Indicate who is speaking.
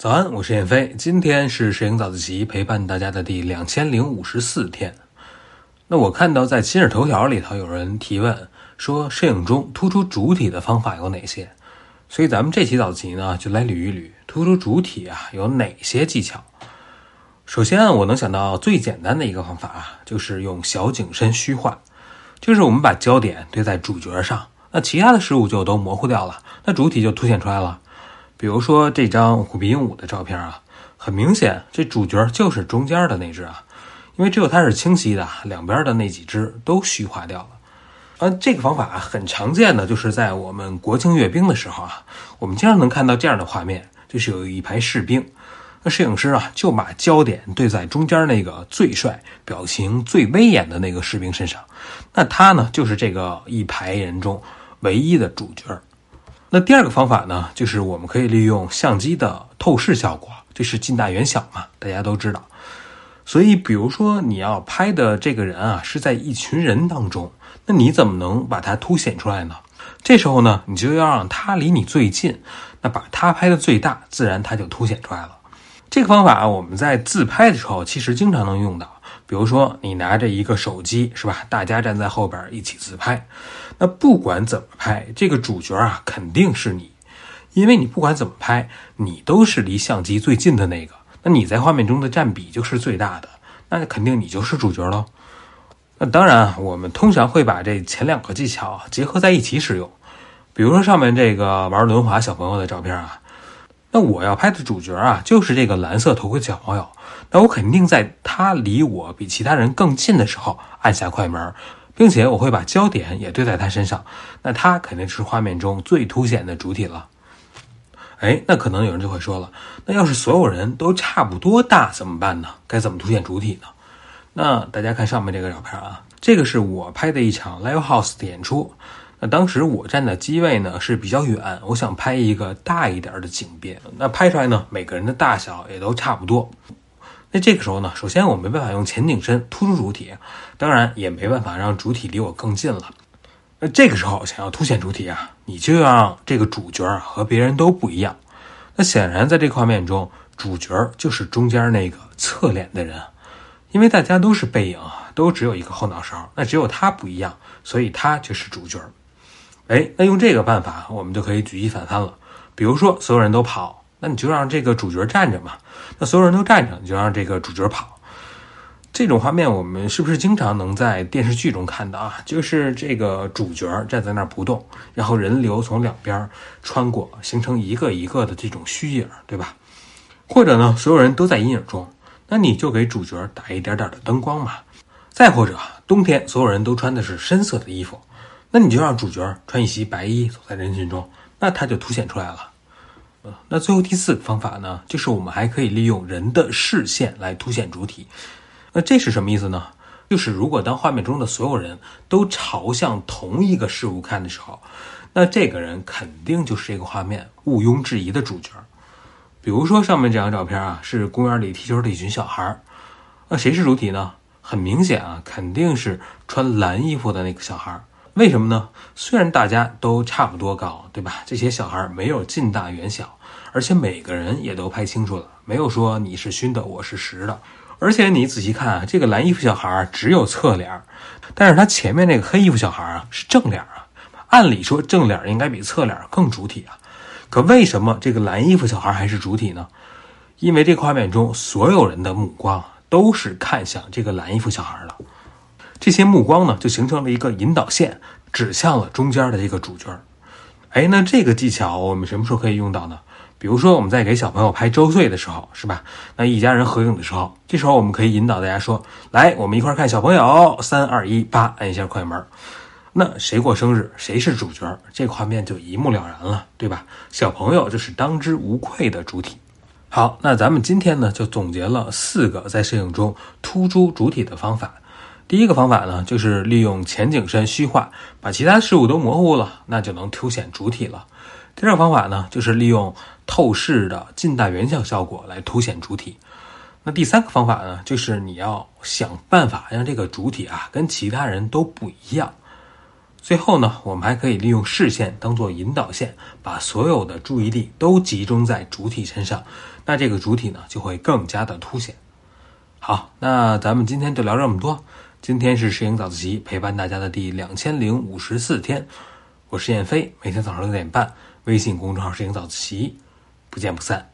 Speaker 1: 早安，我是燕飞。今天是摄影早自习陪伴大家的第两千零五十四天。那我看到在今日头条里头有人提问说，摄影中突出主体的方法有哪些？所以咱们这期早自习呢，就来捋一捋突出主体啊有哪些技巧。首先，我能想到最简单的一个方法啊，就是用小景深虚化，就是我们把焦点对在主角上，那其他的事物就都模糊掉了，那主体就凸显出来了。比如说这张虎皮鹦鹉的照片啊，很明显，这主角就是中间的那只啊，因为只有它是清晰的，两边的那几只都虚化掉了。呃，这个方法很常见的，就是在我们国庆阅兵的时候啊，我们经常能看到这样的画面，就是有一排士兵，那摄影师啊就把焦点对在中间那个最帅、表情最威严的那个士兵身上，那他呢就是这个一排人中唯一的主角。那第二个方法呢，就是我们可以利用相机的透视效果，这是近大远小嘛，大家都知道。所以，比如说你要拍的这个人啊，是在一群人当中，那你怎么能把它凸显出来呢？这时候呢，你就要让他离你最近，那把他拍的最大，自然他就凸显出来了。这个方法我们在自拍的时候其实经常能用到。比如说，你拿着一个手机，是吧？大家站在后边一起自拍，那不管怎么拍，这个主角啊肯定是你，因为你不管怎么拍，你都是离相机最近的那个，那你在画面中的占比就是最大的，那肯定你就是主角喽。那当然，我们通常会把这前两个技巧结合在一起使用。比如说上面这个玩轮滑小朋友的照片啊，那我要拍的主角啊就是这个蓝色头盔小朋友。那我肯定在他离我比其他人更近的时候按下快门，并且我会把焦点也对在他身上，那他肯定是画面中最凸显的主体了。哎，那可能有人就会说了，那要是所有人都差不多大怎么办呢？该怎么凸显主体呢？那大家看上面这个照片啊，这个是我拍的一场 live house 的演出。那当时我站的机位呢是比较远，我想拍一个大一点的景别，那拍出来呢每个人的大小也都差不多。那这个时候呢，首先我没办法用前景深突出主体，当然也没办法让主体离我更近了。那这个时候想要凸显主体啊，你就要让这个主角和别人都不一样。那显然在这画面中，主角就是中间那个侧脸的人，因为大家都是背影啊，都只有一个后脑勺，那只有他不一样，所以他就是主角。哎，那用这个办法，我们就可以举一反三了。比如说，所有人都跑。那你就让这个主角站着嘛，那所有人都站着，你就让这个主角跑。这种画面我们是不是经常能在电视剧中看到啊？就是这个主角站在那儿不动，然后人流从两边穿过，形成一个一个的这种虚影，对吧？或者呢，所有人都在阴影中，那你就给主角打一点点的灯光嘛。再或者冬天所有人都穿的是深色的衣服，那你就让主角穿一袭白衣走在人群中，那他就凸显出来了。呃那最后第四个方法呢，就是我们还可以利用人的视线来凸显主体。那这是什么意思呢？就是如果当画面中的所有人都朝向同一个事物看的时候，那这个人肯定就是这个画面毋庸置疑的主角。比如说上面这张照片啊，是公园里踢球的一群小孩儿。那谁是主体呢？很明显啊，肯定是穿蓝衣服的那个小孩。为什么呢？虽然大家都差不多高，对吧？这些小孩没有近大远小，而且每个人也都拍清楚了，没有说你是虚的，我是实的。而且你仔细看啊，这个蓝衣服小孩只有侧脸，但是他前面那个黑衣服小孩啊是正脸啊。按理说正脸应该比侧脸更主体啊，可为什么这个蓝衣服小孩还是主体呢？因为这画面中所有人的目光都是看向这个蓝衣服小孩的。这些目光呢，就形成了一个引导线，指向了中间的这个主角。哎，那这个技巧我们什么时候可以用到呢？比如说我们在给小朋友拍周岁的时候，是吧？那一家人合影的时候，这时候我们可以引导大家说：“来，我们一块看小朋友，三二一，八，按一下快门。”那谁过生日，谁是主角，这画面就一目了然了，对吧？小朋友就是当之无愧的主体。好，那咱们今天呢，就总结了四个在摄影中突出主体的方法。第一个方法呢，就是利用前景深虚化，把其他事物都模糊了，那就能凸显主体了。第二个方法呢，就是利用透视的近大远小效果来凸显主体。那第三个方法呢，就是你要想办法让这个主体啊跟其他人都不一样。最后呢，我们还可以利用视线当做引导线，把所有的注意力都集中在主体身上，那这个主体呢就会更加的凸显。好，那咱们今天就聊这么多。今天是摄影早自习陪伴大家的第两千零五十四天，我是燕飞，每天早上六点半，微信公众号“摄影早自习”，不见不散。